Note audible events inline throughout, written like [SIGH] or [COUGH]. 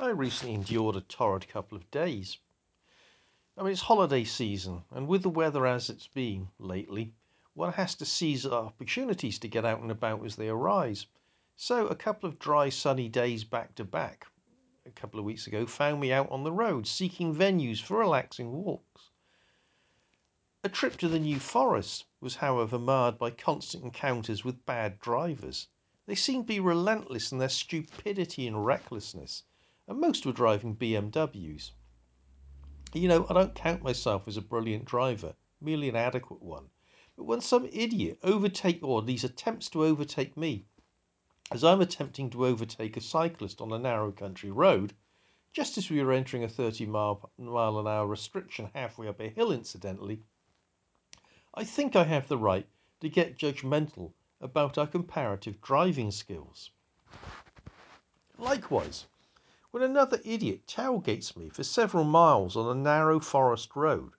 I recently endured a torrid couple of days. I mean, it's holiday season, and with the weather as it's been lately, one has to seize opportunities to get out and about as they arise. So, a couple of dry, sunny days back to back, a couple of weeks ago, found me out on the road seeking venues for relaxing walks. A trip to the New Forest was, however, marred by constant encounters with bad drivers. They seemed to be relentless in their stupidity and recklessness and most were driving BMWs. You know, I don't count myself as a brilliant driver, merely an adequate one. But when some idiot overtake or these attempts to overtake me, as I'm attempting to overtake a cyclist on a narrow country road, just as we were entering a 30 mile, mile an hour restriction halfway up a hill, incidentally, I think I have the right to get judgmental about our comparative driving skills. Likewise, when another idiot tailgates me for several miles on a narrow forest road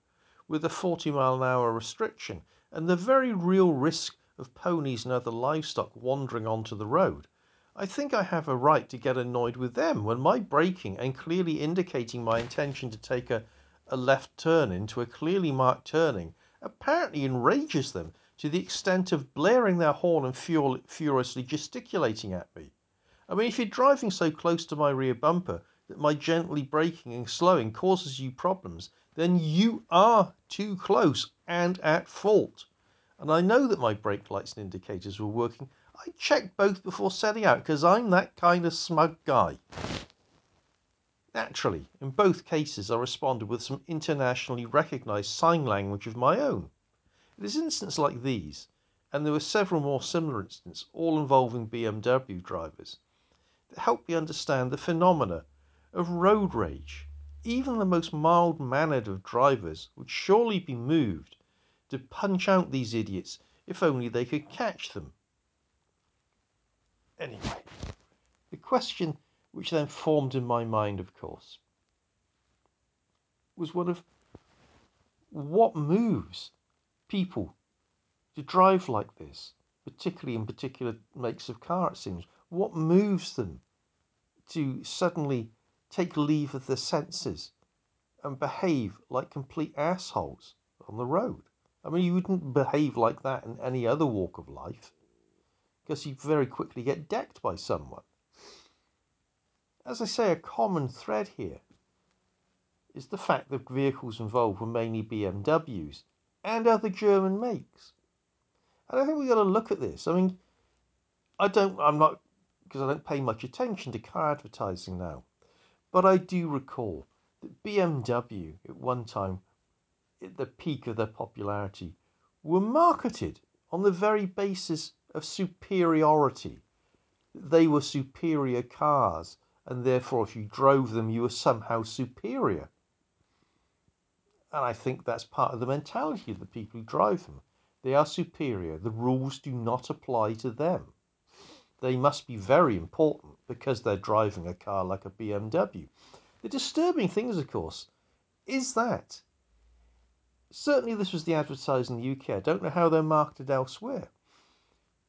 with a 40 mile an hour restriction and the very real risk of ponies and other livestock wandering onto the road, I think I have a right to get annoyed with them when my braking and clearly indicating my intention to take a, a left turn into a clearly marked turning apparently enrages them to the extent of blaring their horn and furiously gesticulating at me. I mean, if you're driving so close to my rear bumper that my gently braking and slowing causes you problems, then you are too close and at fault. And I know that my brake lights and indicators were working. I checked both before setting out because I'm that kind of smug guy. Naturally, in both cases, I responded with some internationally recognized sign language of my own. It is instances like these, and there were several more similar incidents, all involving BMW drivers, help me understand the phenomena of road rage. Even the most mild mannered of drivers would surely be moved to punch out these idiots if only they could catch them. Anyway, the question which then formed in my mind, of course, was one of what moves people to drive like this, particularly in particular makes of car, it seems. What moves them to suddenly take leave of their senses and behave like complete assholes on the road? I mean, you wouldn't behave like that in any other walk of life because you very quickly get decked by someone. As I say, a common thread here is the fact that vehicles involved were mainly BMWs and other German makes. And I think we've got to look at this. I mean, I don't, I'm not because I don't pay much attention to car advertising now. But I do recall that BMW at one time, at the peak of their popularity, were marketed on the very basis of superiority. They were superior cars, and therefore, if you drove them, you were somehow superior. And I think that's part of the mentality of the people who drive them. They are superior. The rules do not apply to them they must be very important because they're driving a car like a BMW. The disturbing thing is, of course, is that certainly this was the advertising in the UK. I don't know how they're marketed elsewhere,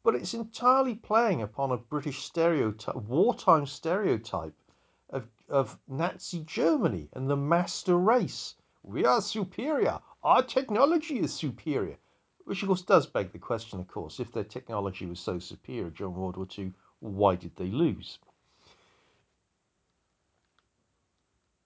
but it's entirely playing upon a British stereotype, wartime stereotype of, of Nazi Germany and the master race. We are superior. Our technology is superior. Which, of course, does beg the question, of course, if their technology was so superior during World War II, why did they lose?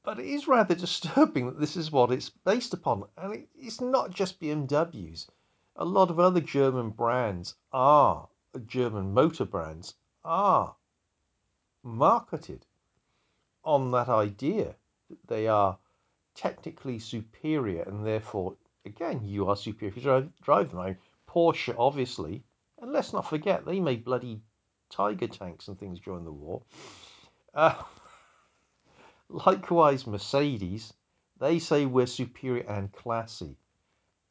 But it is rather [LAUGHS] disturbing that this is what it's based upon. And it's not just BMWs. A lot of other German brands are, German motor brands are marketed on that idea that they are technically superior and therefore again, you are superior if you drive, drive them. Mean, Porsche, obviously, and let's not forget they made bloody Tiger tanks and things during the war. Uh, [LAUGHS] likewise, Mercedes, they say we're superior and classy.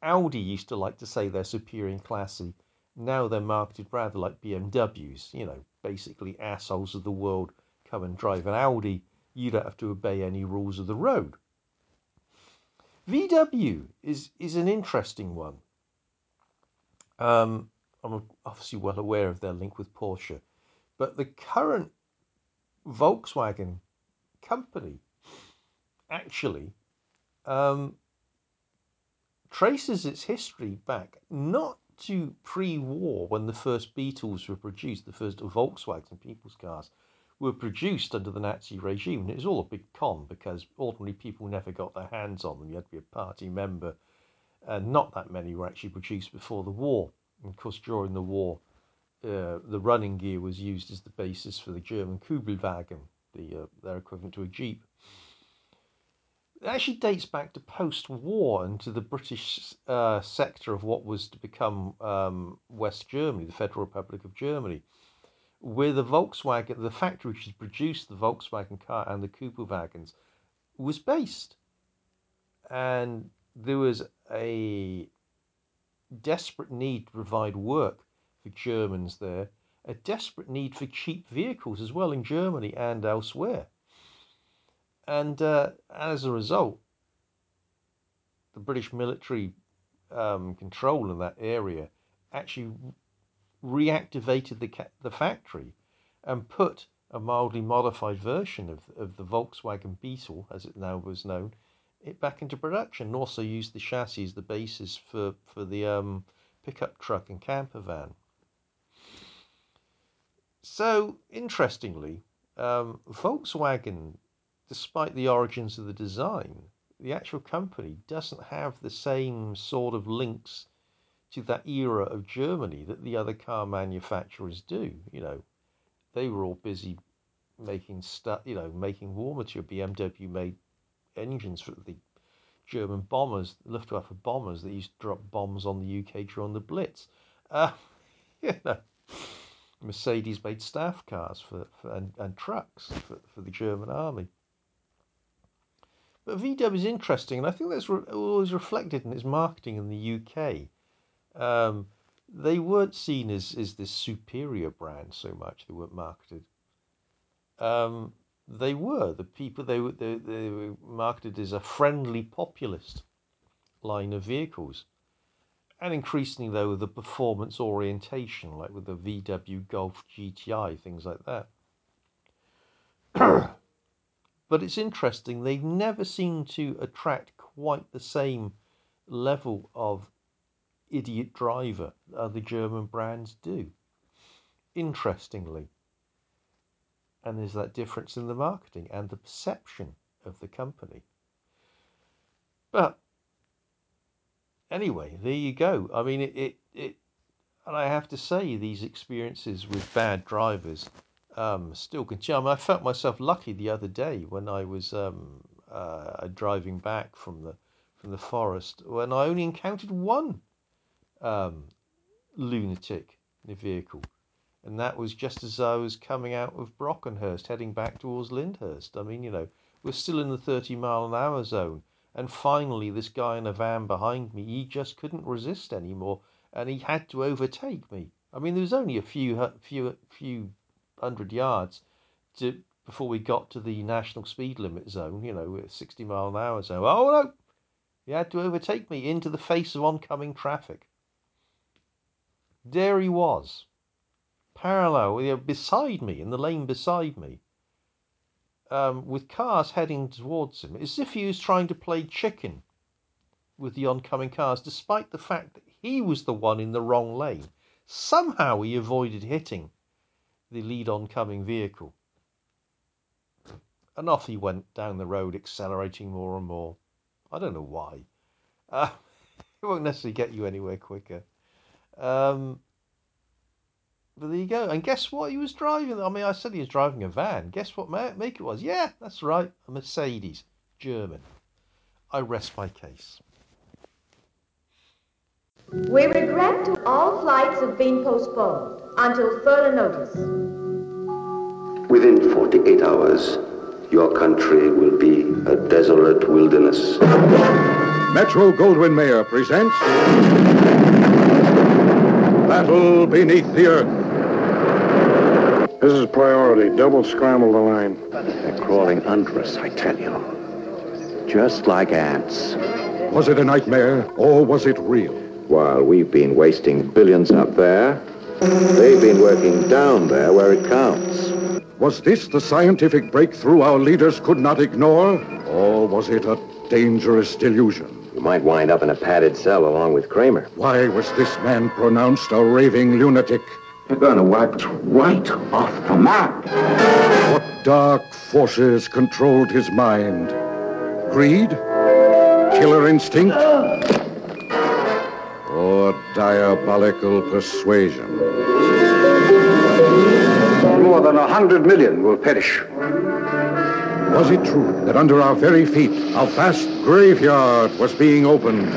Audi used to like to say they're superior and classy. Now they're marketed rather like BMWs, you know, basically assholes of the world come and drive an Audi. You don't have to obey any rules of the road. VW is is an interesting one. Um, I'm obviously well aware of their link with Porsche, but the current Volkswagen company actually um, traces its history back not to pre-war when the first Beetles were produced, the first Volkswagen people's cars were produced under the Nazi regime. And it was all a big con because ordinary people never got their hands on them. You had to be a party member, and not that many were actually produced before the war. And of course, during the war, uh, the running gear was used as the basis for the German Kübelwagen, the uh, their equivalent to a jeep. It actually dates back to post-war and to the British uh, sector of what was to become um, West Germany, the Federal Republic of Germany, where the Volkswagen, the factory which had produced the Volkswagen car and the Kübelwagens, was based. And there was a desperate need to provide work for Germans there, a desperate need for cheap vehicles as well in Germany and elsewhere. And uh, as a result, the British military um, control in that area actually reactivated the, the factory and put a mildly modified version of, of the Volkswagen Beetle, as it now was known, it back into production and also used the chassis as the basis for, for the um, pickup truck and camper van. So, interestingly, um, Volkswagen despite the origins of the design, the actual company doesn't have the same sort of links to that era of Germany that the other car manufacturers do. You know, they were all busy making stuff, you know, making war material. BMW made engines for the German bombers, Luftwaffe bombers that used to drop bombs on the UK during the Blitz. Uh, [LAUGHS] you know, Mercedes made staff cars for, for and, and trucks for, for the German army. But VW is interesting, and I think that's re- always reflected in its marketing in the UK. Um, they weren't seen as, as this superior brand so much. They weren't marketed. Um, they were the people. They were they, they were marketed as a friendly populist line of vehicles, and increasingly though the performance orientation, like with the VW Golf GTI, things like that. [COUGHS] But it's interesting, they've never seemed to attract quite the same level of idiot driver other German brands do. Interestingly. And there's that difference in the marketing and the perception of the company. But anyway, there you go. I mean, it, it, it and I have to say, these experiences with bad drivers um, still continue. I, mean, I felt myself lucky the other day when I was um, uh, driving back from the from the forest when I only encountered one um, lunatic in a vehicle, and that was just as I was coming out of Brockenhurst, heading back towards Lyndhurst. I mean, you know, we're still in the 30 mile an hour zone, and finally, this guy in a van behind me, he just couldn't resist anymore, and he had to overtake me. I mean, there was only a few few few hundred yards to before we got to the national speed limit zone. You know, 60 mile an hour zone. Oh no! He had to overtake me into the face of oncoming traffic. There he was, parallel, you know, beside me, in the lane beside me, um, with cars heading towards him, as if he was trying to play chicken with the oncoming cars, despite the fact that he was the one in the wrong lane. Somehow he avoided hitting the lead oncoming vehicle. And off he went down the road, accelerating more and more. I don't know why. Uh, [LAUGHS] it won't necessarily get you anywhere quicker. Um, but there you go. And guess what he was driving? I mean, I said he was driving a van. Guess what make it was? Yeah, that's right. A Mercedes. German. I rest my case. We regret all flights have been postponed until further notice. Within 48 hours, your country will be a desolate wilderness. Metro Goldwyn Mayer presents Battle Beneath the Earth. This is priority. Double scramble the line. They're crawling under us, I tell you. Just like ants. Was it a nightmare or was it real? While we've been wasting billions up there, they've been working down there where it counts. Was this the scientific breakthrough our leaders could not ignore? Or was it a dangerous delusion? You might wind up in a padded cell along with Kramer. Why was this man pronounced a raving lunatic? They're going to wipe us right off the map. What dark forces controlled his mind? Greed? Killer instinct? Or diabolical persuasion? More than a hundred million will perish. Was it true that under our very feet a vast graveyard was being opened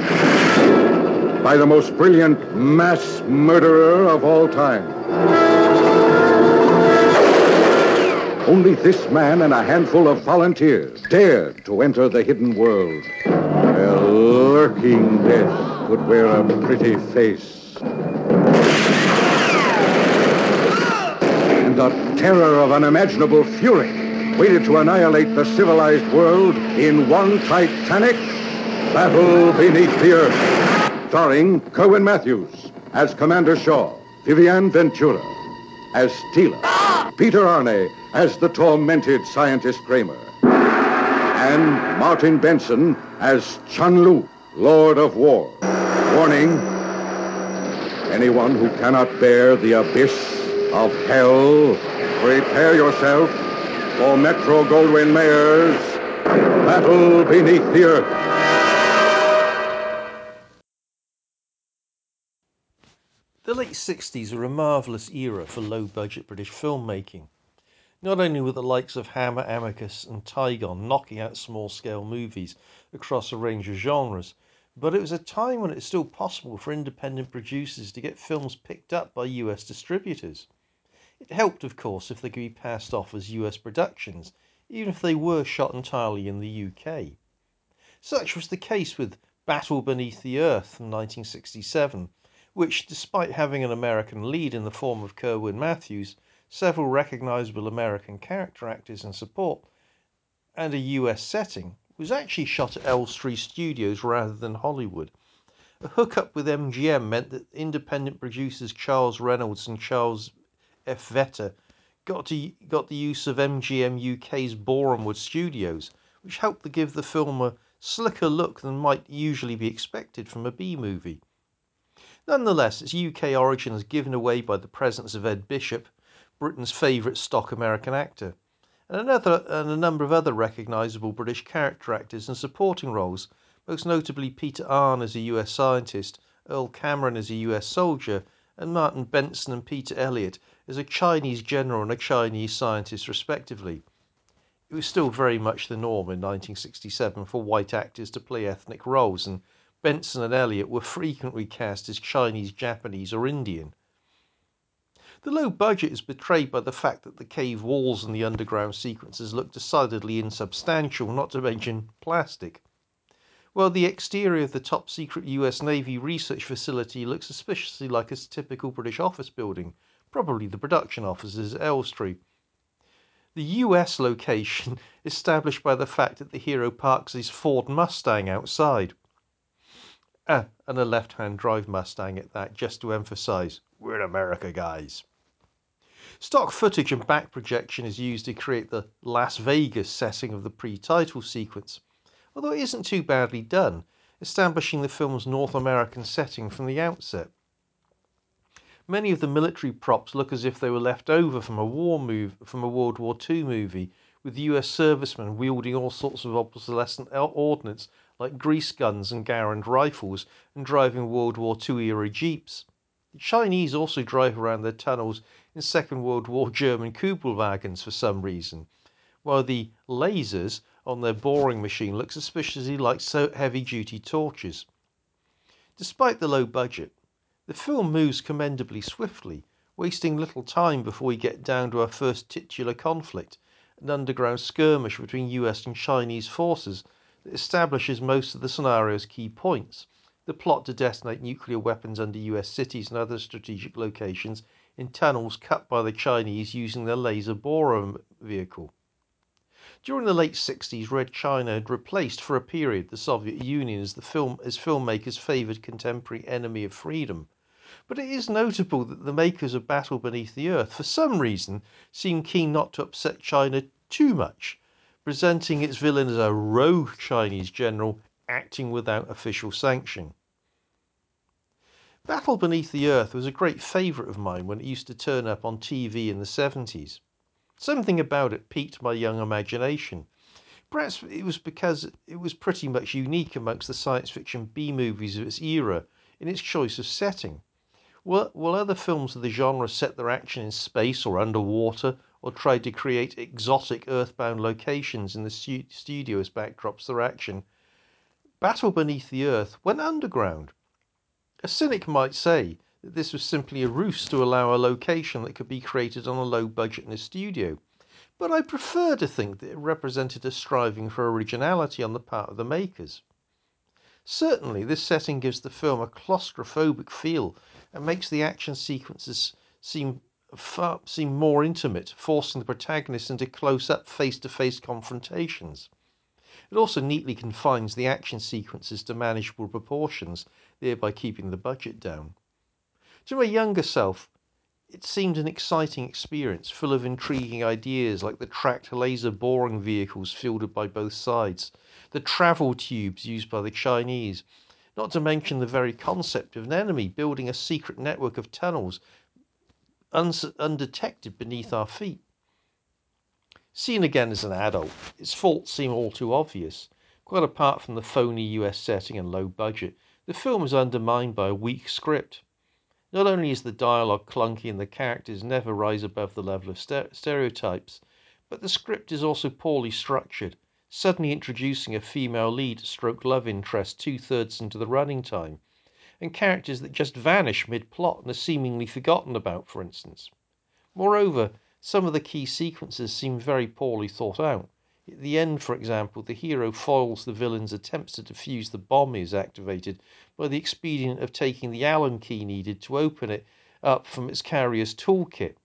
by the most brilliant mass murderer of all time? Only this man and a handful of volunteers dared to enter the hidden world, where lurking death could wear a pretty face. And the terror of unimaginable fury waited to annihilate the civilized world in one titanic battle beneath the earth. Starring Kerwin Matthews as Commander Shaw, Viviane Ventura as Tila, Peter Arne as the tormented scientist Kramer, and Martin Benson as Chun Lu, Lord of War. Warning anyone who cannot bear the abyss of hell, prepare yourself for Metro Goldwyn Mayer's Battle Beneath the Earth. The late 60s were a marvellous era for low budget British filmmaking. Not only were the likes of Hammer, Amicus, and Tigon knocking out small scale movies across a range of genres, but it was a time when it was still possible for independent producers to get films picked up by US distributors. It helped, of course, if they could be passed off as US productions, even if they were shot entirely in the UK. Such was the case with Battle Beneath the Earth from 1967, which, despite having an American lead in the form of Kerwin Matthews, several recognizable American character actors in support, and a US setting, was actually shot at Elstree Studios rather than Hollywood. A hookup with MGM meant that independent producers Charles Reynolds and Charles F. Vetter got, to, got the use of MGM UK's Borehamwood Studios, which helped to give the film a slicker look than might usually be expected from a B movie. Nonetheless, its UK origin is given away by the presence of Ed Bishop, Britain's favourite stock American actor and, another, and a number of other recognisable British character actors in supporting roles, most notably Peter Arne as a US scientist, Earl Cameron as a US soldier, and Martin Benson and Peter Elliott as a Chinese general and a Chinese scientist, respectively. It was still very much the norm in 1967 for white actors to play ethnic roles, and Benson and Elliott were frequently cast as Chinese, Japanese, or Indian. The low budget is betrayed by the fact that the cave walls and the underground sequences look decidedly insubstantial, not to mention plastic. While the exterior of the top secret US Navy research facility looks suspiciously like a typical British office building, probably the production offices at Elstree. The US location [LAUGHS] established by the fact that the hero parks his Ford Mustang outside. Ah, and a left hand drive Mustang at that, just to emphasise we're in America, guys. Stock footage and back projection is used to create the Las Vegas setting of the pre title sequence, although it isn't too badly done, establishing the film's North American setting from the outset. Many of the military props look as if they were left over from a war move from a World War II movie, with US servicemen wielding all sorts of obsolescent ordnance like grease guns and Garand rifles and driving World War II era jeeps. The Chinese also drive around their tunnels in Second World War German Kübelwagens for some reason, while the lasers on their boring machine look suspiciously like so heavy duty torches. Despite the low budget, the film moves commendably swiftly, wasting little time before we get down to our first titular conflict, an underground skirmish between US and Chinese forces that establishes most of the scenario's key points the plot to detonate nuclear weapons under US cities and other strategic locations in tunnels cut by the Chinese using their laser borer vehicle. During the late 60s, Red China had replaced for a period the Soviet Union as the film as filmmakers' favored contemporary enemy of freedom. But it is notable that the makers of Battle Beneath the Earth, for some reason, seem keen not to upset China too much, presenting its villain as a rogue Chinese general acting without official sanction. Battle Beneath the Earth was a great favourite of mine when it used to turn up on TV in the 70s. Something about it piqued my young imagination. Perhaps it was because it was pretty much unique amongst the science fiction B movies of its era in its choice of setting. While, other films of the genre set their action in space or underwater, or tried to create exotic earthbound locations in the studio as backdrops for action, Battle Beneath the Earth went underground. A cynic might say that this was simply a ruse to allow a location that could be created on a low budget in a studio, but I prefer to think that it represented a striving for originality on the part of the makers. Certainly, this setting gives the film a claustrophobic feel and makes the action sequences seem far, seem more intimate, forcing the protagonist into close-up, face-to-face confrontations. It also neatly confines the action sequences to manageable proportions, thereby keeping the budget down. To my younger self, it seemed an exciting experience, full of intriguing ideas like the tracked laser boring vehicles fielded by both sides, the travel tubes used by the Chinese, not to mention the very concept of an enemy building a secret network of tunnels undetected beneath our feet. Seen again as an adult, its faults seem all too obvious. Quite apart from the phony US setting and low budget, the film is undermined by a weak script. Not only is the dialogue clunky and the characters never rise above the level of stereotypes, but the script is also poorly structured, suddenly introducing a female lead stroke love interest two thirds into the running time, and characters that just vanish mid plot and are seemingly forgotten about, for instance. Moreover, some of the key sequences seem very poorly thought out. At the end, for example, the hero foils the villain's attempts to defuse the bomb he activated by the expedient of taking the Allen key needed to open it up from its carrier's toolkit,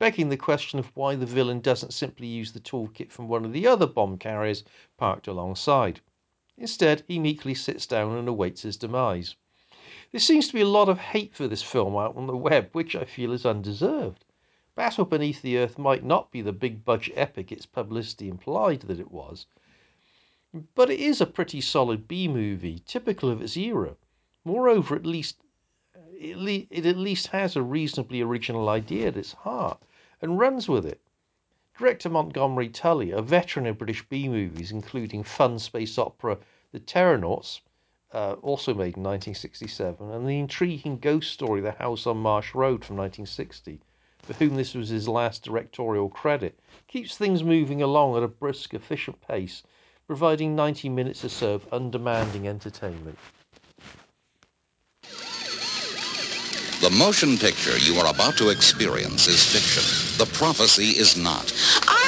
begging the question of why the villain doesn't simply use the toolkit from one of the other bomb carriers parked alongside. Instead, he meekly sits down and awaits his demise. There seems to be a lot of hate for this film out on the web, which I feel is undeserved. Battle Beneath the Earth might not be the big budget epic its publicity implied that it was, but it is a pretty solid B movie, typical of its era. Moreover, at least it at least has a reasonably original idea at its heart and runs with it. Director Montgomery Tully, a veteran of British B movies, including fun space opera The Terrornauts, uh, also made in 1967, and the intriguing ghost story The House on Marsh Road from 1960, for whom this was his last directorial credit, keeps things moving along at a brisk, efficient pace, providing 90 minutes or so of undemanding entertainment. The motion picture you are about to experience is fiction. The prophecy is not.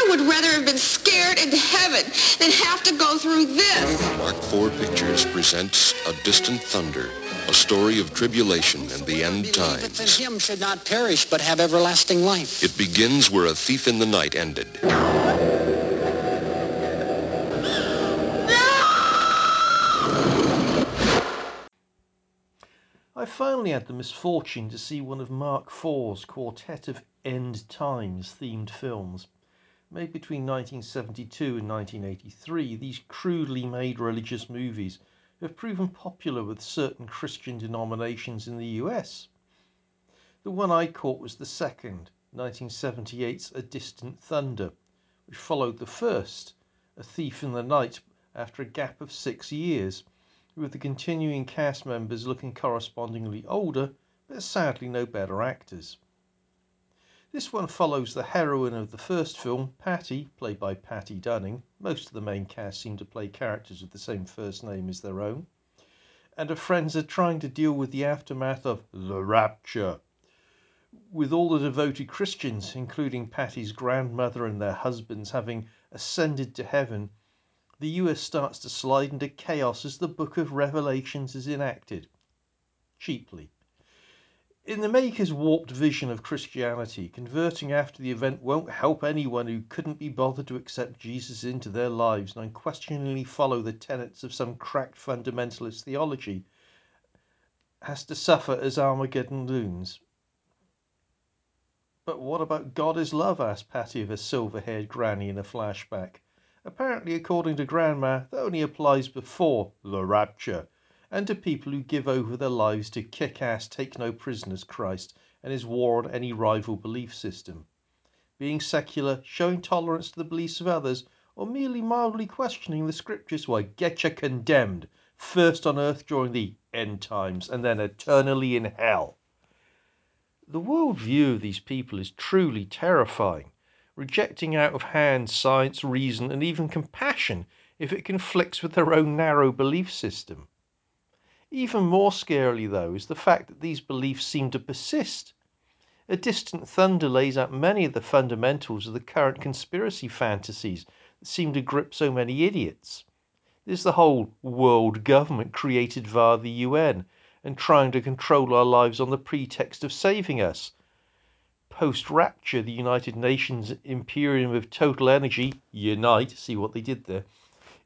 I would rather have been scared into heaven than have to go through this. Mark IV Pictures presents A Distant Thunder, a story of tribulation and the end times. That him should not perish but have everlasting life. It begins where a thief in the night ended. I finally had the misfortune to see one of Mark IV's quartet of end times themed films. Made between 1972 and 1983, these crudely made religious movies have proven popular with certain Christian denominations in the US. The one I caught was the second, 1978's A Distant Thunder, which followed the first, A Thief in the Night, after a gap of six years with the continuing cast members looking correspondingly older, but sadly no better actors. This one follows the heroine of the first film, Patty, played by Patty Dunning. Most of the main cast seem to play characters with the same first name as their own. And her friends are trying to deal with the aftermath of the rapture. With all the devoted Christians, including Patty's grandmother and their husbands, having ascended to heaven, the US starts to slide into chaos as the book of Revelations is enacted. Cheaply. In the maker's warped vision of Christianity, converting after the event won't help anyone who couldn't be bothered to accept Jesus into their lives and unquestioningly follow the tenets of some cracked fundamentalist theology. has to suffer as Armageddon looms. But what about God is love? asked Patty of a silver haired granny in a flashback. Apparently, according to Grandma, that only applies before the rapture and to people who give over their lives to kick ass, take no prisoners Christ and his war on any rival belief system. Being secular, showing tolerance to the beliefs of others, or merely mildly questioning the scriptures, why, get you condemned, first on earth during the end times, and then eternally in hell. The world view of these people is truly terrifying, rejecting out of hand science, reason, and even compassion if it conflicts with their own narrow belief system. Even more scarily, though, is the fact that these beliefs seem to persist. A distant thunder lays out many of the fundamentals of the current conspiracy fantasies that seem to grip so many idiots. There's the whole world government created via the UN and trying to control our lives on the pretext of saving us. Post rapture, the United Nations Imperium of Total Energy, Unite, see what they did there,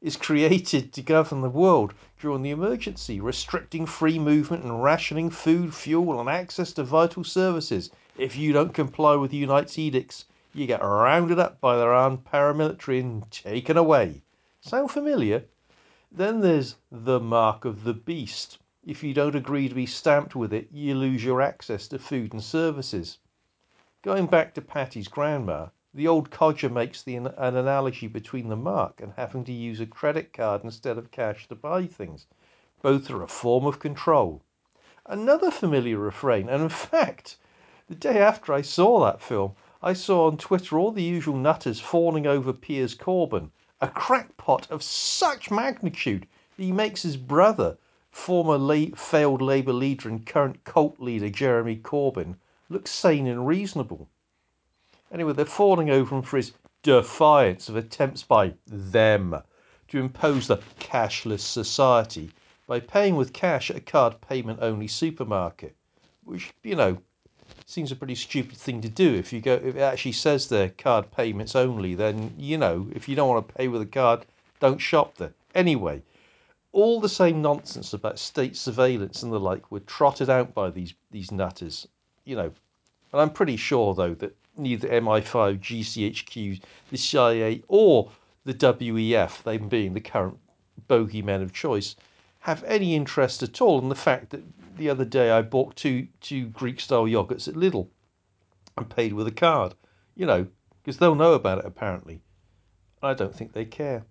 is created to govern the world during the emergency, restricting free movement and rationing food, fuel, and access to vital services. If you don't comply with Unite's edicts, you get rounded up by their armed paramilitary and taken away. Sound familiar? Then there's the mark of the beast if you don't agree to be stamped with it, you lose your access to food and services. Going back to Patty's grandma, the old codger makes the, an analogy between the mark and having to use a credit card instead of cash to buy things. Both are a form of control. Another familiar refrain, and in fact, the day after I saw that film, I saw on Twitter all the usual nutters fawning over Piers Corbyn, a crackpot of such magnitude that he makes his brother, former la- failed Labour leader and current cult leader Jeremy Corbyn look sane and reasonable. Anyway, they're falling over him for his defiance of attempts by them to impose the cashless society by paying with cash at a card payment only supermarket, which, you know, seems a pretty stupid thing to do. If you go, if it actually says there card payments only, then you know, if you don't want to pay with a card, don't shop there. Anyway, all the same nonsense about state surveillance and the like were trotted out by these these nutters, you know. And I'm pretty sure though that neither MI5, GCHQ, the CIA, or the WEF, them being the current bogeymen of choice, have any interest at all in the fact that the other day I bought two two Greek style yogurts at Lidl and paid with a card, you know, because they'll know about it apparently. I don't think they care.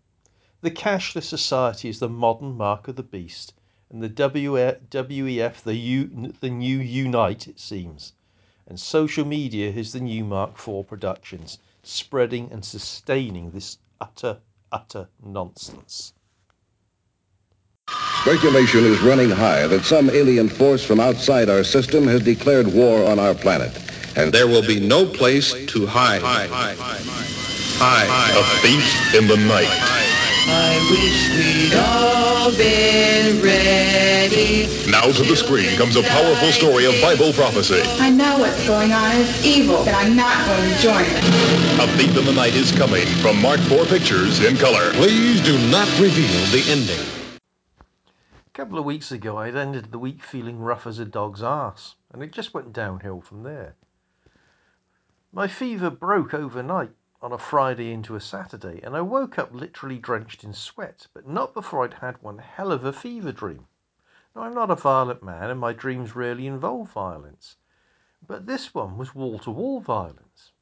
The cashless society is the modern mark of the beast, and the WEF the, U, the new Unite, it seems. And social media is the new Mark IV Productions, spreading and sustaining this utter, utter nonsense. Speculation is running high that some alien force from outside our system has declared war on our planet. And there will be no place to hide. Hide. hide, hide, hide. A thief in the night. I wish we'd all been ready. Now to the screen comes a powerful story of Bible prophecy. I know what's going on is evil, but I'm not going to join it. A Thief in the Night is coming from Mark IV Pictures in color. Please do not reveal the ending. A couple of weeks ago, I'd ended the week feeling rough as a dog's ass, and it just went downhill from there. My fever broke overnight on a Friday into a Saturday, and I woke up literally drenched in sweat, but not before I'd had one hell of a fever dream. Now, I'm not a violent man, and my dreams rarely involve violence, but this one was wall to wall violence.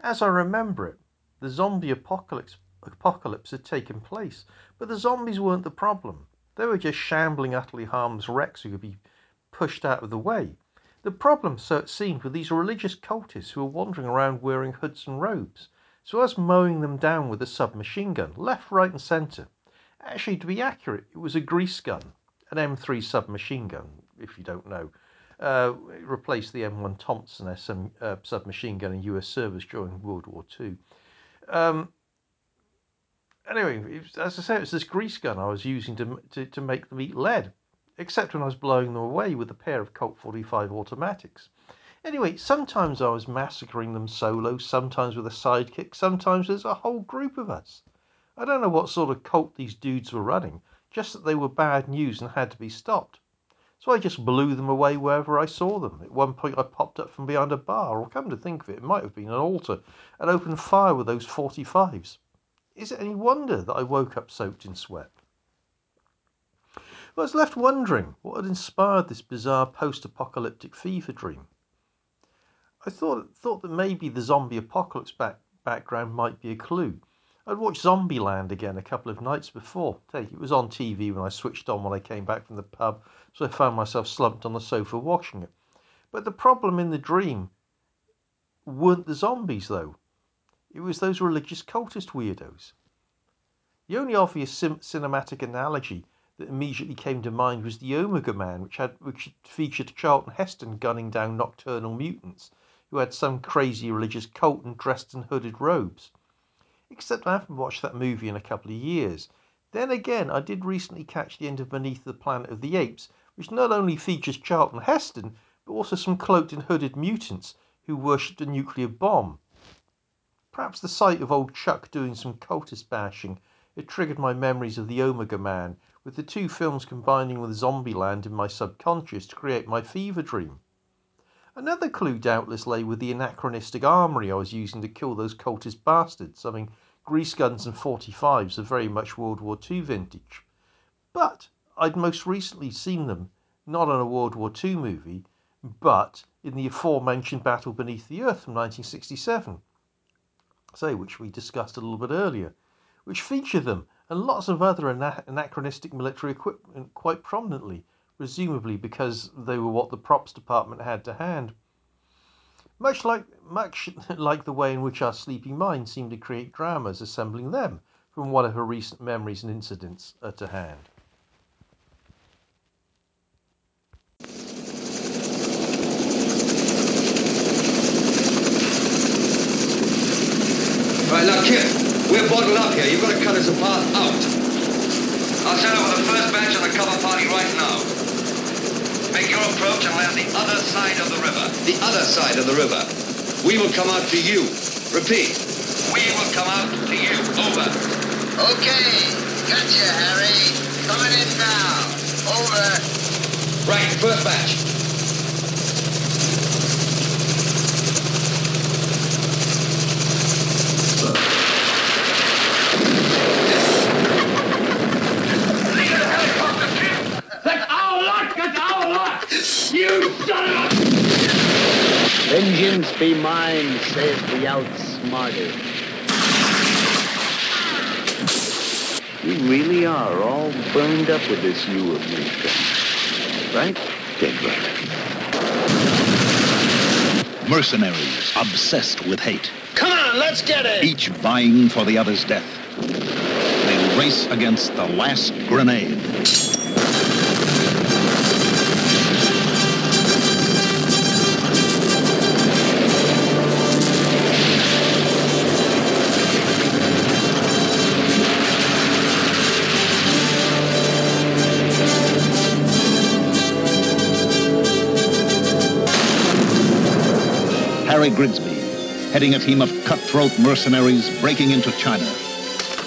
As I remember it, the zombie apocalypse, apocalypse had taken place, but the zombies weren't the problem. They were just shambling, utterly harmless wrecks who could be pushed out of the way. The problem, so it seemed, were these religious cultists who were wandering around wearing hoods and robes so I was mowing them down with a submachine gun, left, right, and centre. Actually, to be accurate, it was a grease gun, an M3 submachine gun, if you don't know. Uh, it replaced the M1 Thompson SM, uh, submachine gun in US service during World War II. Um, anyway, as I say, it was this grease gun I was using to, to, to make them eat lead, except when I was blowing them away with a pair of Colt 45 automatics. Anyway, sometimes I was massacring them solo, sometimes with a sidekick, sometimes there's a whole group of us. I don't know what sort of cult these dudes were running, just that they were bad news and had to be stopped. So I just blew them away wherever I saw them. At one point, I popped up from behind a bar, or come to think of it, it might have been an altar, and opened fire with those 45s. Is it any wonder that I woke up soaked in sweat? I was left wondering what had inspired this bizarre post apocalyptic fever dream. I thought, thought that maybe the zombie apocalypse back, background might be a clue. I'd watched Zombieland again a couple of nights before. It was on TV when I switched on when I came back from the pub, so I found myself slumped on the sofa watching it. But the problem in the dream weren't the zombies, though. It was those religious cultist weirdos. The only obvious sim- cinematic analogy that immediately came to mind was the Omega Man, which had which featured Charlton Heston gunning down nocturnal mutants who had some crazy religious cult and dressed in hooded robes except I haven't watched that movie in a couple of years. Then again, I did recently catch the end of Beneath the Planet of the Apes, which not only features Charlton Heston, but also some cloaked and hooded mutants who worshipped a nuclear bomb. Perhaps the sight of old Chuck doing some cultist bashing had triggered my memories of the Omega Man, with the two films combining with Zombieland in my subconscious to create my fever dream. Another clue doubtless lay with the anachronistic armoury I was using to kill those cultist bastards. I mean, grease guns and 45s are very much World War II vintage. But I'd most recently seen them not in a World War II movie, but in the aforementioned Battle Beneath the Earth from 1967, say, which we discussed a little bit earlier, which featured them and lots of other anachronistic military equipment quite prominently presumably because they were what the props department had to hand. Much like, much [LAUGHS] like the way in which our sleeping minds seem to create dramas, assembling them from whatever recent memories and incidents are to hand. Right, now, kid, we're bottled up here. You've got to cut us a path out. I'll up with the first batch of the cover party right now. Make your approach and land the other side of the river. The other side of the river. We will come out to you. Repeat. We will come out to you. Over. Okay. Gotcha, Harry. Coming in now. Over. Right. First batch. You son of a... Vengeance be mine, saith the outsmarted. You really are all burned up with this you of me thing. Right? Dead right. Mercenaries obsessed with hate. Come on, let's get it! Each vying for the other's death. They race against the last grenade. Harry Grigsby, heading a team of cutthroat mercenaries breaking into China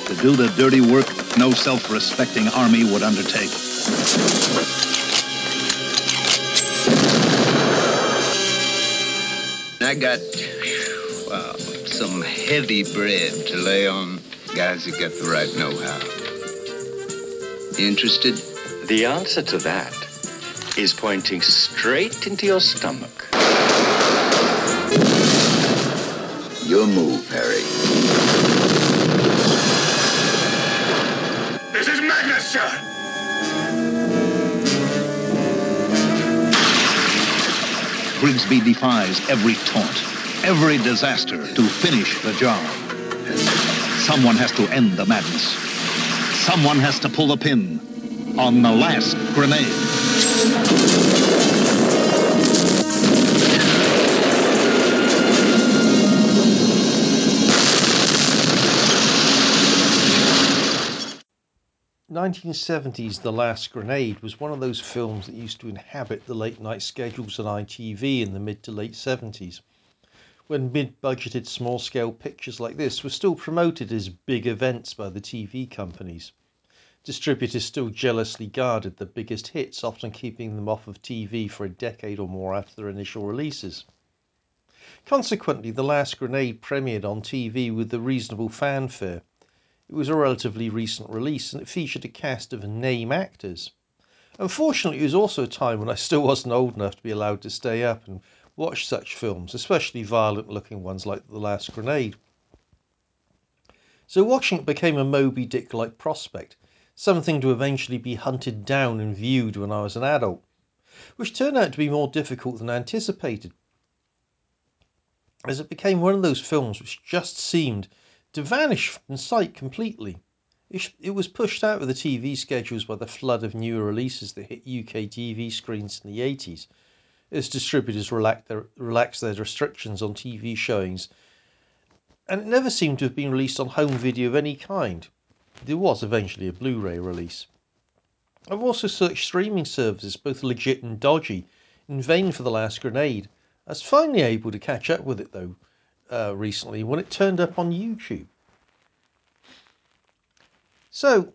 to do the dirty work no self-respecting army would undertake. I got, well, some heavy bread to lay on guys who got the right know-how. Interested? The answer to that is pointing straight into your stomach. Your move, Harry. This is madness, sir! Grigsby defies every taunt, every disaster to finish the job. Someone has to end the madness. Someone has to pull the pin on the last grenade. 1970's The Last Grenade was one of those films that used to inhabit the late night schedules on ITV in the mid to late 70s, when mid budgeted small scale pictures like this were still promoted as big events by the TV companies. distributors still jealously guarded the biggest hits, often keeping them off of TV for a decade or more after their initial releases. Consequently, The Last Grenade premiered on TV with a reasonable fanfare. It was a relatively recent release and it featured a cast of name actors. Unfortunately, it was also a time when I still wasn't old enough to be allowed to stay up and watch such films, especially violent looking ones like The Last Grenade. So watching it became a Moby Dick like prospect, something to eventually be hunted down and viewed when I was an adult, which turned out to be more difficult than anticipated, as it became one of those films which just seemed to vanish from sight completely. It was pushed out of the TV schedules by the flood of newer releases that hit UK TV screens in the 80s, as distributors relaxed their, relaxed their restrictions on TV showings, and it never seemed to have been released on home video of any kind. There was eventually a Blu ray release. I've also searched streaming services, both legit and dodgy, in vain for The Last Grenade. I was finally able to catch up with it, though, uh, recently when it turned up on YouTube. So,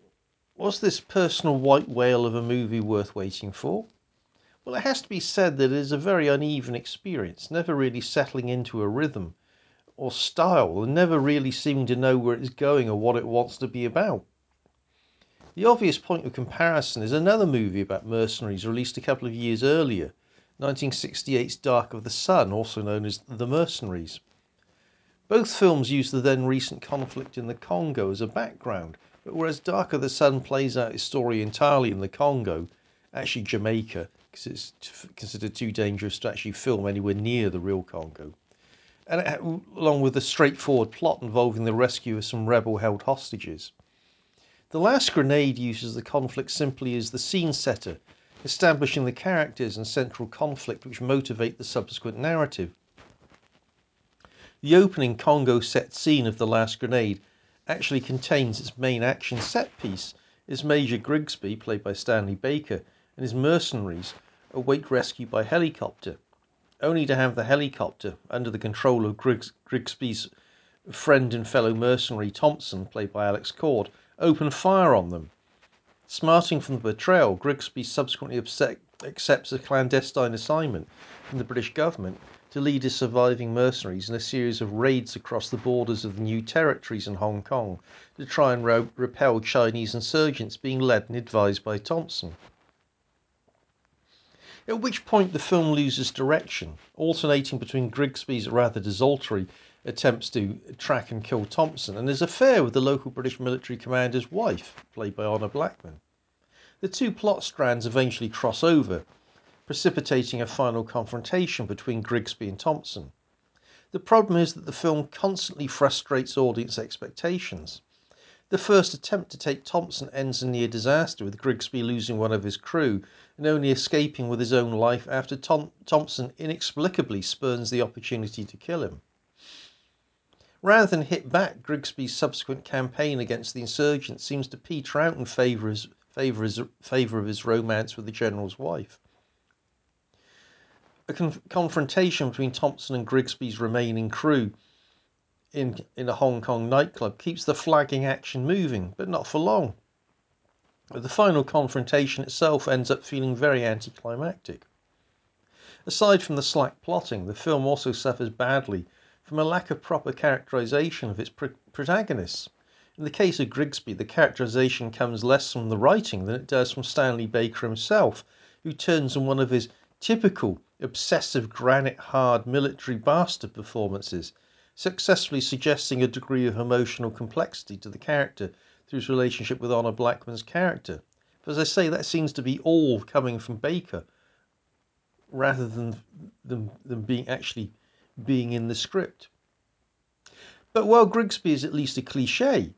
was this personal white whale of a movie worth waiting for? Well, it has to be said that it is a very uneven experience, never really settling into a rhythm or style, and never really seeming to know where it's going or what it wants to be about. The obvious point of comparison is another movie about mercenaries released a couple of years earlier, 1968's Dark of the Sun, also known as The Mercenaries. Both films use the then recent conflict in the Congo as a background, but whereas Dark of the Sun plays out its story entirely in the Congo, actually Jamaica, because it's considered too dangerous to actually film anywhere near the real Congo. And it, along with a straightforward plot involving the rescue of some rebel held hostages. The Last Grenade uses the conflict simply as the scene setter, establishing the characters and central conflict which motivate the subsequent narrative. The opening Congo set scene of The Last Grenade actually contains its main action set piece as Major Grigsby, played by Stanley Baker, and his mercenaries await rescue by helicopter, only to have the helicopter, under the control of Grigs- Grigsby's friend and fellow mercenary Thompson, played by Alex Cord, open fire on them. Smarting from the betrayal, Grigsby subsequently upset, accepts a clandestine assignment from the British government to lead his surviving mercenaries in a series of raids across the borders of the new territories in Hong Kong to try and re- repel Chinese insurgents being led and advised by Thompson. At which point the film loses direction, alternating between Grigsby's rather desultory attempts to track and kill Thompson and his affair with the local British military commander's wife, played by Honor Blackman. The two plot strands eventually cross over, precipitating a final confrontation between Grigsby and Thompson. The problem is that the film constantly frustrates audience expectations. The first attempt to take Thompson ends in near disaster, with Grigsby losing one of his crew and only escaping with his own life after Tom- Thompson inexplicably spurns the opportunity to kill him. Rather than hit back, Grigsby's subsequent campaign against the insurgents seems to peter out in favour, favour, his, favour of his romance with the general's wife. A con- confrontation between Thompson and Grigsby's remaining crew in, in a Hong Kong nightclub keeps the flagging action moving, but not for long. The final confrontation itself ends up feeling very anticlimactic. Aside from the slack plotting, the film also suffers badly from a lack of proper characterization of its pr- protagonists. In the case of Grigsby, the characterization comes less from the writing than it does from Stanley Baker himself, who turns on one of his typical obsessive granite hard military bastard performances successfully suggesting a degree of emotional complexity to the character through his relationship with Honor Blackman's character. But as I say, that seems to be all coming from Baker rather than, than, than being actually being in the script. But while Grigsby is at least a cliche,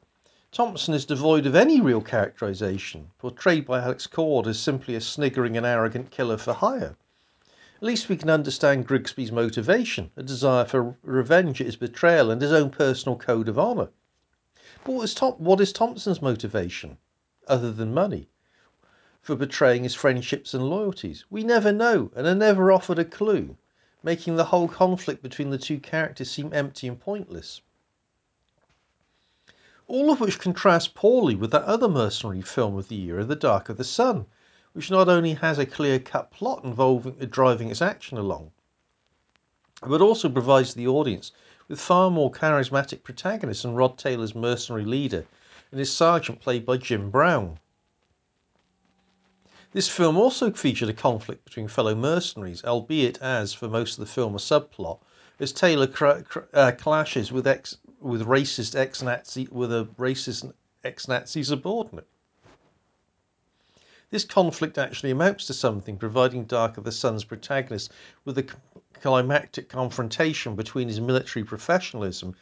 Thompson is devoid of any real characterization, portrayed by Alex Cord as simply a sniggering and arrogant killer for hire. At least we can understand Grigsby's motivation, a desire for revenge at his betrayal and his own personal code of honour. But what is, Tom- what is Thompson's motivation, other than money, for betraying his friendships and loyalties? We never know, and are never offered a clue, making the whole conflict between the two characters seem empty and pointless. all of which contrasts poorly with that other mercenary film of the year, The Dark of the Sun, which not only has a clear cut plot involving driving its action along, but also provides the audience with far more charismatic protagonists than Rod Taylor's mercenary leader and his sergeant played by Jim Brown. This film also featured a conflict between fellow mercenaries, albeit as, for most of the film, a subplot, as Taylor cr- cr- uh, clashes with ex- with racist ex-Nazi with a racist ex-Nazi subordinate. This conflict actually amounts to something, providing Dark of the Sun's protagonist with a climactic confrontation between his military professionalism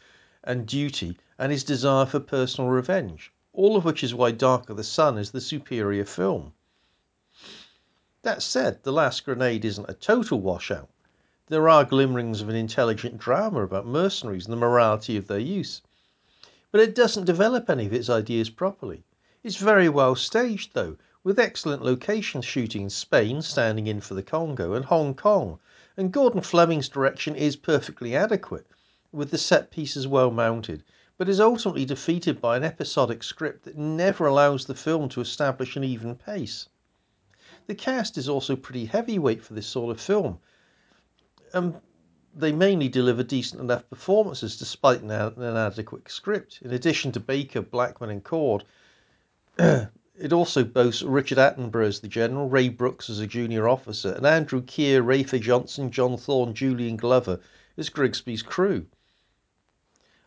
and duty and his desire for personal revenge, all of which is why Dark of the Sun is the superior film. That said, The Last Grenade isn't a total washout. There are glimmerings of an intelligent drama about mercenaries and the morality of their use. But it doesn't develop any of its ideas properly. It's very well staged, though, with excellent location shooting in Spain, standing in for the Congo, and Hong Kong. And Gordon Flemyng's direction is perfectly adequate, with the set pieces well mounted, but is ultimately defeated by an episodic script that never allows the film to establish an even pace. The cast is also pretty heavyweight for this sort of film. and they mainly deliver decent enough performances despite an, inadequate script. In addition to Baker, Blackman, and Cord, [CLEARS THROAT] it also boasts Richard Attenborough as the general, Ray Brooks as a junior officer, and Andrew Keir, Rafer Johnson, John Thaw, Julian Glover as Grigsby's crew.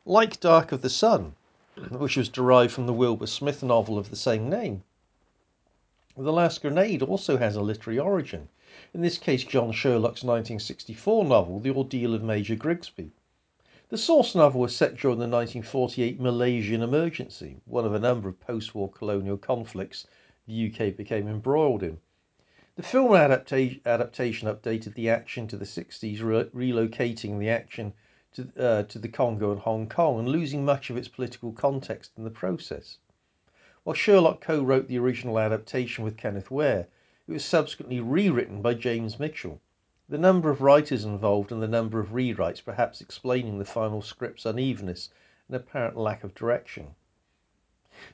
Like Dark of the Sun, which was derived from the Wilbur Smith novel of the same name, the Last Grenade also has a literary origin, in this case John Sherlock's 1964 novel, The Ordeal of Major Grigsby. The source novel was set during the 1948 Malaysian emergency, one of a number of post war colonial conflicts the UK became embroiled in. The film adaptation updated the action to the 60s, re- relocating the action to, uh, to the Congo and Hong Kong and losing much of its political context in the process. While Sherlock co wrote the original adaptation with Kenneth Ware, it was subsequently rewritten by James Mitchell. The number of writers involved and the number of rewrites perhaps explaining the final script's unevenness and apparent lack of direction.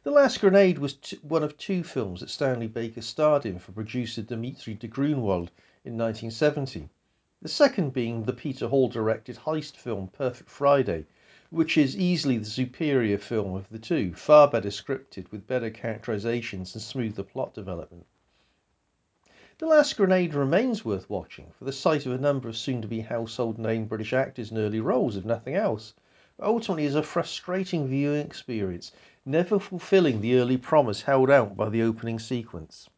The Last Grenade was t- one of two films that Stanley Baker starred in for producer Dimitri de Grunwald in 1970. The second being the Peter Hall directed heist film Perfect Friday, which is easily the superior film of the two, far better scripted with better characterizations and smoother plot development. The Last Grenade remains worth watching for the sight of a number of soon to be household name British actors in early roles, if nothing else, but ultimately is a frustrating viewing experience, never fulfilling the early promise held out by the opening sequence.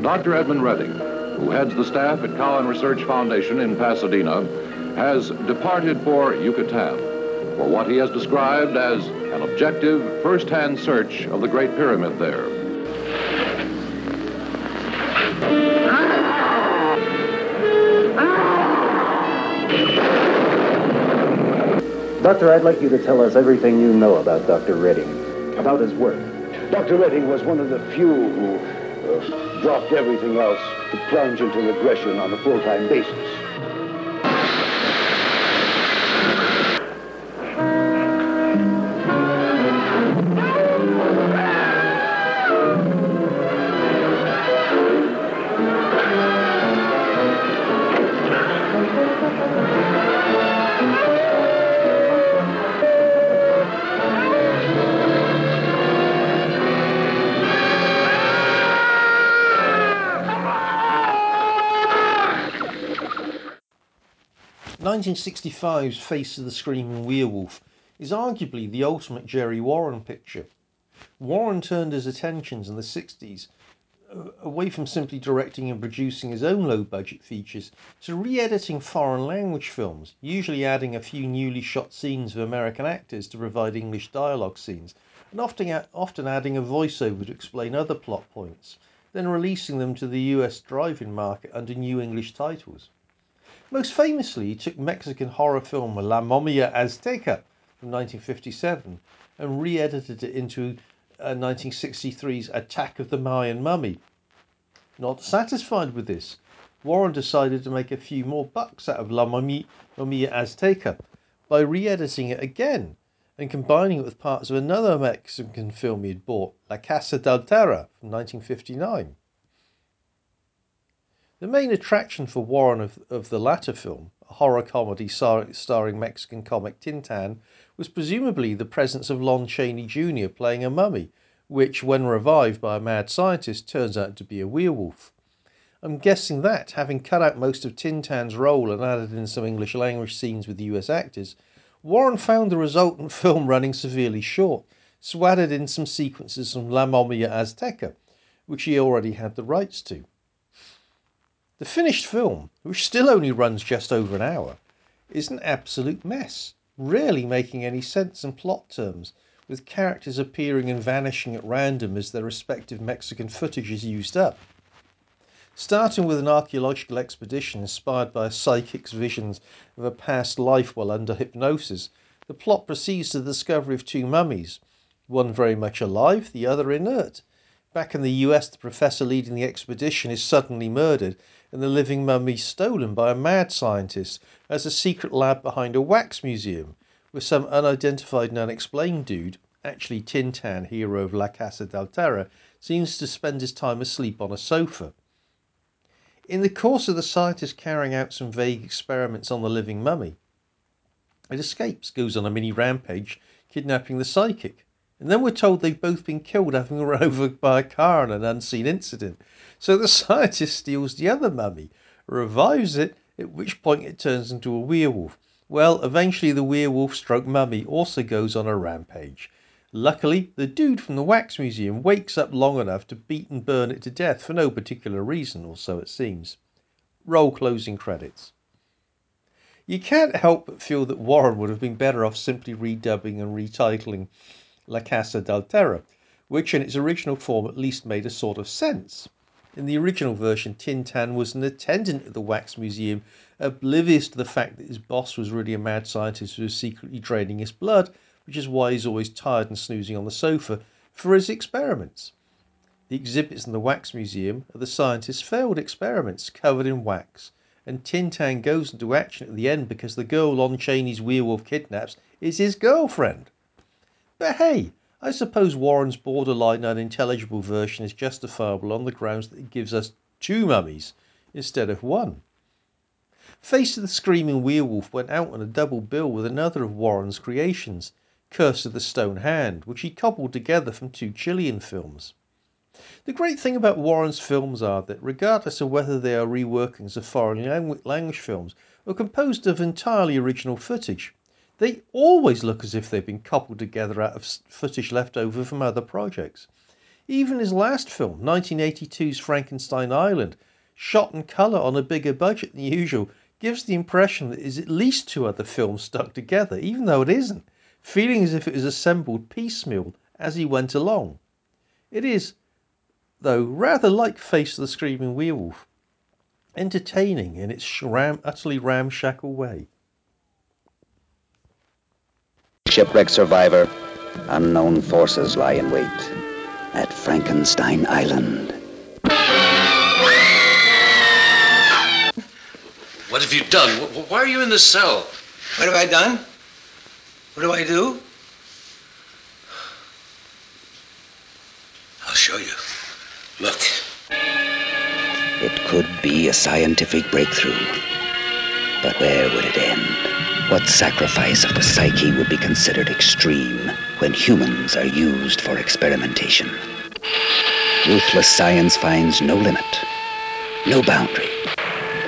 Dr. Edmund Redding, who heads the staff at Cowan Research Foundation in Pasadena, has departed for Yucatan for what he has described as an objective, first-hand search of the Great Pyramid there. Doctor, I'd like you to tell us everything you know about Dr. Redding, about his work. Dr. Redding was one of the few who uh, dropped everything else to plunge into regression on a full-time basis. 1965's Face of the Screaming Werewolf is arguably the ultimate Jerry Warren picture. Warren turned his attentions in the 60s uh, away from simply directing and producing his own low budget features to re editing foreign language films, usually adding a few newly shot scenes of American actors to provide English dialogue scenes, and often, often adding a voiceover to explain other plot points, then releasing them to the US drive in market under new English titles. Most famously, he took Mexican horror film La Momia Azteca from 1957 and re edited it into uh, 1963's Attack of the Mayan Mummy. Not satisfied with this, Warren decided to make a few more bucks out of La Momia Azteca by re editing it again and combining it with parts of another Mexican film he had bought, La Casa del Terror from 1959. The main attraction for Warren of, of the latter film, a horror comedy star- starring Mexican comic Tin Tan, was presumably the presence of Lon Chaney Jr. playing a mummy, which, when revived by a mad scientist, turns out to be a werewolf. I'm guessing that, having cut out most of Tin Tan's role and added in some English language scenes with US actors, Warren found the resultant [LAUGHS] film running severely short, so added in some sequences from La Momia Azteca, which he already had the rights to. The finished film, which still only runs just over an hour, is an absolute mess, rarely making any sense in plot terms, with characters appearing and vanishing at random as their respective Mexican footage is used up. Starting with an archaeological expedition inspired by a psychic's visions of a past life while under hypnosis, the plot proceeds to the discovery of two mummies, one very much alive, the other inert. Back in the US, the professor leading the expedition is suddenly murdered, and the living mummy stolen by a mad scientist as a secret lab behind a wax museum, where some unidentified and unexplained dude, actually Tin Tan, hero of La Casa del Terror, seems to spend his time asleep on a sofa. In the course of the scientist carrying out some vague experiments on the living mummy, it escapes, goes on a mini rampage, kidnapping the psychic. And then we're told they've both been killed having run [LAUGHS] over by a car in an unseen incident. So the [LAUGHS] scientist steals the other mummy, revives it, at which point it turns into a werewolf. Well, eventually the werewolf stroke mummy also goes on a rampage. Luckily, the dude from the wax museum wakes up long enough to beat and burn it to death for no particular reason, or so it seems. Roll closing credits. You can't help but feel that Warren would have been better off simply redubbing and retitling La Casa del Terror, which in its original form at least made a sort of sense. In the original version, Tin Tan was an attendant at the Wax Museum, oblivious to the fact that his boss was really a mad scientist who was secretly draining his blood, which is why he's always tired and snoozing on the sofa, for his experiments. The exhibits in the Wax Museum are the scientist's failed experiments covered in wax, and Tin Tan goes into action at the end because the girl Lon Chaney's werewolf kidnaps is his girlfriend. But hey, I suppose Warren's borderline unintelligible version is justifiable on the grounds that it gives us two mummies instead of one. Face of the Screaming Werewolf went out on a double bill with another of Warren's creations, Curse of the Stone Hand, which he cobbled together from two Chilean films. The great thing about Warren's films are that, regardless of whether they are reworkings of foreign language films or composed of entirely original footage, they always look as if they've been coupled together out of footage left over from other projects. Even his last film, 1982's Frankenstein Island, shot in colour on a bigger budget than usual, gives the impression that is at least two other films stuck together, even though it isn't, feeling as if it was assembled piecemeal as he went along. It is, though, rather like Face of the Screaming Werewolf, entertaining in its ram- utterly ramshackle way. Shipwreck survivor, unknown forces lie in wait at Frankenstein Island. What have you done? Why are you in the cell? What have I done? What do I do? I'll show you. Look. It could be a scientific breakthrough. But where would it end? What sacrifice of the psyche would be considered extreme when humans are used for experimentation? Ruthless science finds no limit, no boundary,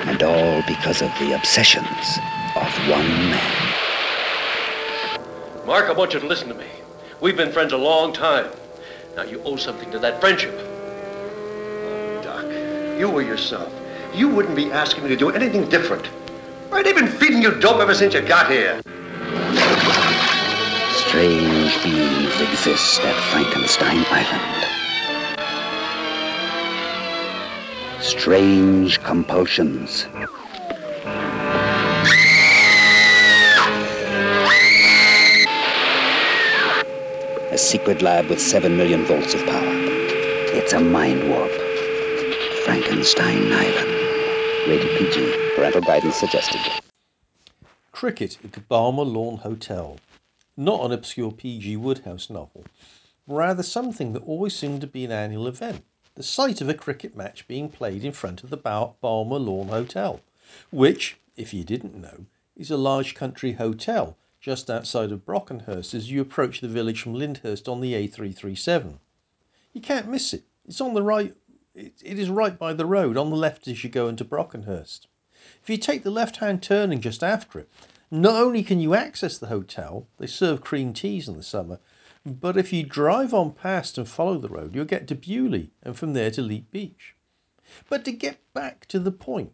and all because of the obsessions of one man. Mark, I want you to listen to me. We've been friends a long time. Now, you owe something to that friendship. Oh, Doc, you were yourself. You wouldn't be asking me to do anything different. Right, they've been feeding you dope ever since you got here. Strange beings exist at Frankenstein Island. Strange compulsions. A secret lab with seven million volts of power. It's a mind warp. Frankenstein Island. Rated PG. Parental guidance suggested. Cricket at the Balmer Lawn Hotel. not an obscure P.G. Wodehouse novel, rather something that always seemed to be an annual event the sight of a cricket match being played in front of the Balmer Lawn Hotel, which, if you didn't know, is a large country hotel just outside of Brockenhurst as you approach the village from Lyndhurst on the A337. You can't miss it. It's on the right. It, it is right by the road, on the left as you go into Brockenhurst. If you take the left-hand turning just after it, not only can you access the hotel, they serve cream teas in the summer, but if you drive on past and follow the road, you'll get to Beaulieu and from there to Lepe Beach. But to get back to the point,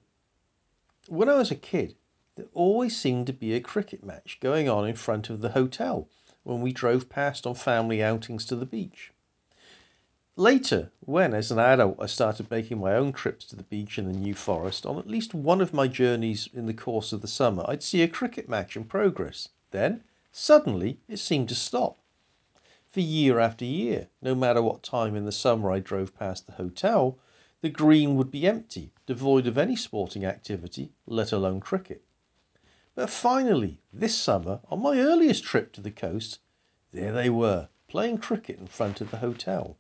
when I was a kid, there always seemed to be a cricket match going on in front of the hotel when we drove past on family outings to the beach. Later, when as an adult I started making my own trips to the beach in the New Forest, on at least one of my journeys in the course of the summer, I'd see a cricket match in progress. Then, suddenly, it seemed to stop. For year after year, no matter what time in the summer I drove past the hotel, the green would be empty, devoid of any sporting activity, let alone cricket. But finally, this summer, on my earliest trip to the coast, there they were, playing cricket in front of the hotel.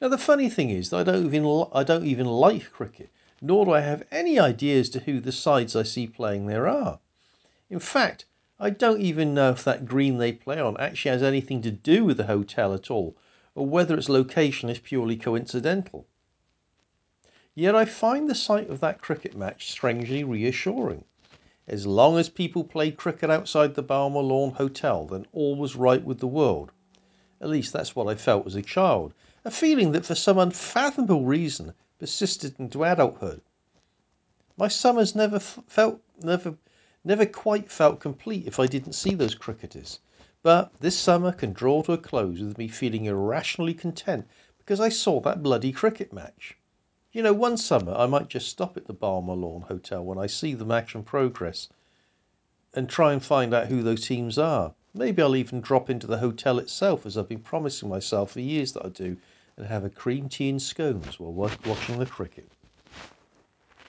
Now the funny thing is that I don't even I don't even like cricket, nor do I have any idea as to who the sides I see playing there are. In fact, I don't even know if that green they play on actually has anything to do with the hotel at all, or whether its location is purely coincidental. Yet I find the sight of that cricket match strangely reassuring. As long as people played cricket outside the Balmer Lawn Hotel, then all was right with the world. At least that's what I felt as a child, a feeling that for some unfathomable reason persisted into adulthood. My summers never felt never never quite felt complete if I didn't see those cricketers. But this summer can draw to a close with me feeling irrationally content because I saw that bloody cricket match. You know, one summer I might just stop at the Balmer Lawn Hotel when I see the match in progress and try and find out who those teams are. Maybe I'll even drop into the hotel itself as I've been promising myself for years that I do and have a cream tea and scones while watching the cricket.